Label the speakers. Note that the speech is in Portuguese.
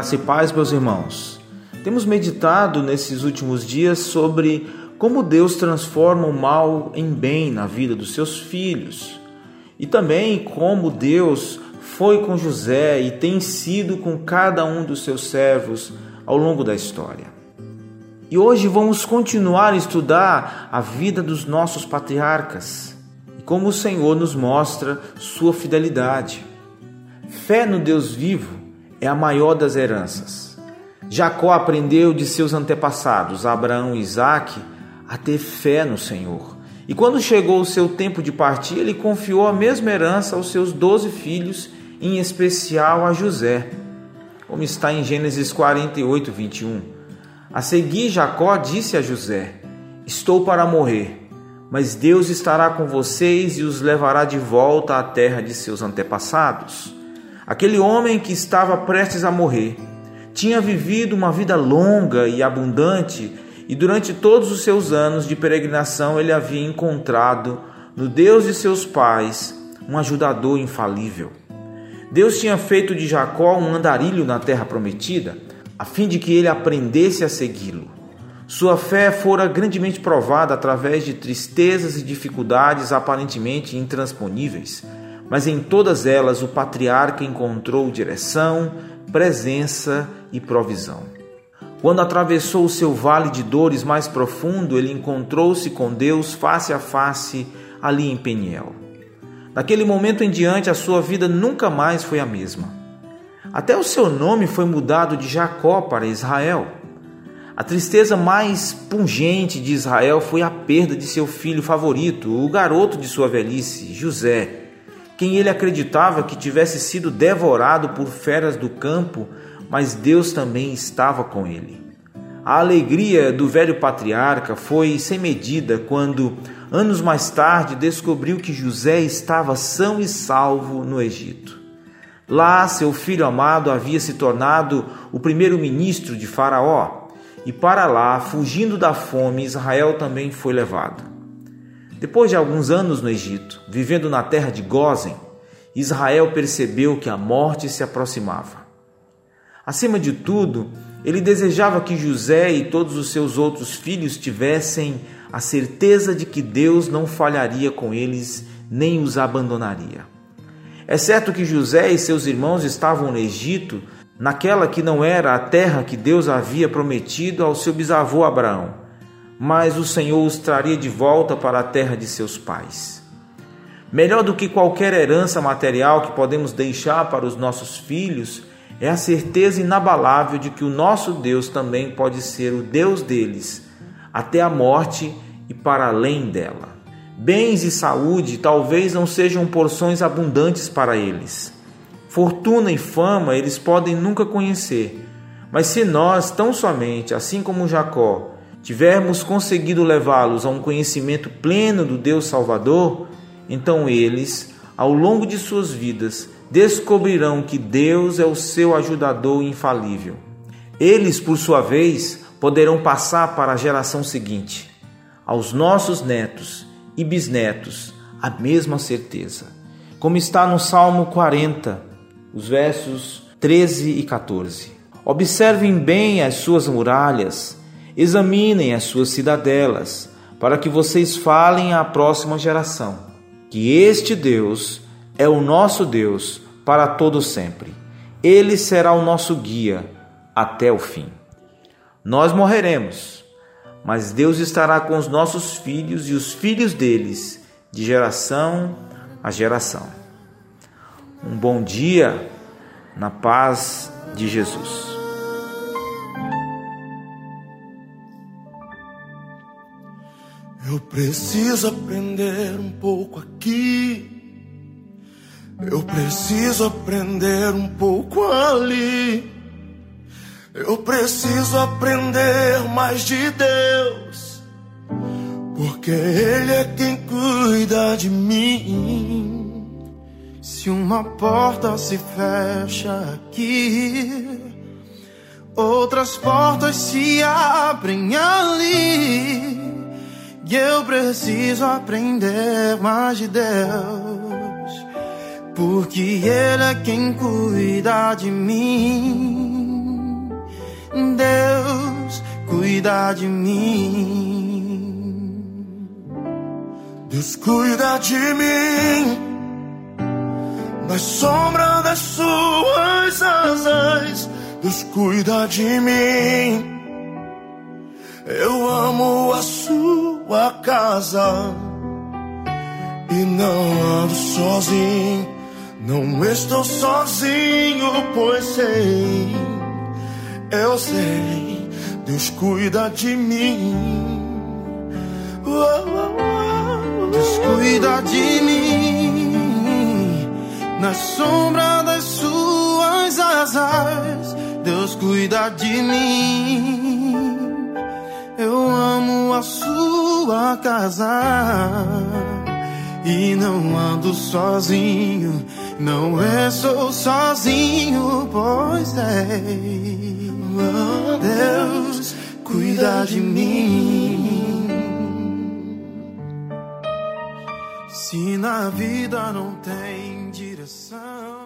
Speaker 1: Graça e paz, meus irmãos. Temos meditado nesses últimos dias sobre como Deus transforma o mal em bem na vida dos seus filhos e também como Deus foi com José e tem sido com cada um dos seus servos ao longo da história. E hoje vamos continuar a estudar a vida dos nossos patriarcas e como o Senhor nos mostra sua fidelidade. Fé no Deus vivo é a maior das heranças. Jacó aprendeu de seus antepassados, Abraão e Isaque, a ter fé no Senhor. E quando chegou o seu tempo de partir, ele confiou a mesma herança aos seus doze filhos, em especial a José, como está em Gênesis 48, 21. A seguir, Jacó disse a José: Estou para morrer, mas Deus estará com vocês e os levará de volta à terra de seus antepassados. Aquele homem que estava prestes a morrer tinha vivido uma vida longa e abundante, e durante todos os seus anos de peregrinação ele havia encontrado no Deus de seus pais um ajudador infalível. Deus tinha feito de Jacó um andarilho na terra prometida, a fim de que ele aprendesse a segui-lo. Sua fé fora grandemente provada através de tristezas e dificuldades aparentemente intransponíveis mas em todas elas o patriarca encontrou direção, presença e provisão. Quando atravessou o seu vale de dores mais profundo, ele encontrou-se com Deus face a face ali em Peniel. Daquele momento em diante, a sua vida nunca mais foi a mesma. Até o seu nome foi mudado de Jacó para Israel. A tristeza mais pungente de Israel foi a perda de seu filho favorito, o garoto de sua velhice, José quem ele acreditava que tivesse sido devorado por feras do campo, mas Deus também estava com ele. A alegria do velho patriarca foi sem medida quando, anos mais tarde, descobriu que José estava são e salvo no Egito. Lá, seu filho amado havia se tornado o primeiro-ministro de Faraó, e para lá, fugindo da fome, Israel também foi levado. Depois de alguns anos no Egito, vivendo na terra de Gozen, Israel percebeu que a morte se aproximava. Acima de tudo, ele desejava que José e todos os seus outros filhos tivessem a certeza de que Deus não falharia com eles nem os abandonaria. É certo que José e seus irmãos estavam no Egito, naquela que não era a terra que Deus havia prometido ao seu bisavô Abraão mas o Senhor os traria de volta para a terra de seus pais. Melhor do que qualquer herança material que podemos deixar para os nossos filhos é a certeza inabalável de que o nosso Deus também pode ser o Deus deles, até a morte e para além dela. Bens e saúde talvez não sejam porções abundantes para eles. Fortuna e fama eles podem nunca conhecer, mas se nós, tão somente, assim como Jacó, tivermos conseguido levá-los a um conhecimento pleno do Deus Salvador, então eles, ao longo de suas vidas, descobrirão que Deus é o seu ajudador infalível. Eles, por sua vez, poderão passar para a geração seguinte, aos nossos netos e bisnetos, a mesma certeza. Como está no Salmo 40, os versos 13 e 14. Observem bem as suas muralhas, Examinem as suas cidadelas, para que vocês falem à próxima geração que este Deus é o nosso Deus para todo sempre. Ele será o nosso guia até o fim. Nós morreremos, mas Deus estará com os nossos filhos e os filhos deles, de geração a geração. Um bom dia na paz de Jesus.
Speaker 2: Eu preciso aprender um pouco aqui. Eu preciso aprender um pouco ali. Eu preciso aprender mais de Deus. Porque Ele é quem cuida de mim. Se uma porta se fecha aqui, outras portas se abrem ali. E eu preciso aprender mais de Deus, porque Ele é quem cuida de mim. Deus cuida de mim. Deus cuida de mim. Na sombra das suas asas, Deus cuida de mim. Eu amo a sua casa e não ando sozinho. Não estou sozinho, pois sei, eu sei, Deus cuida de mim. Deus cuida de mim na sombra das suas asas. Deus cuida de mim. Sua casa e não ando sozinho. Não estou sozinho, pois é. Deus cuida de mim. Se na vida não tem direção.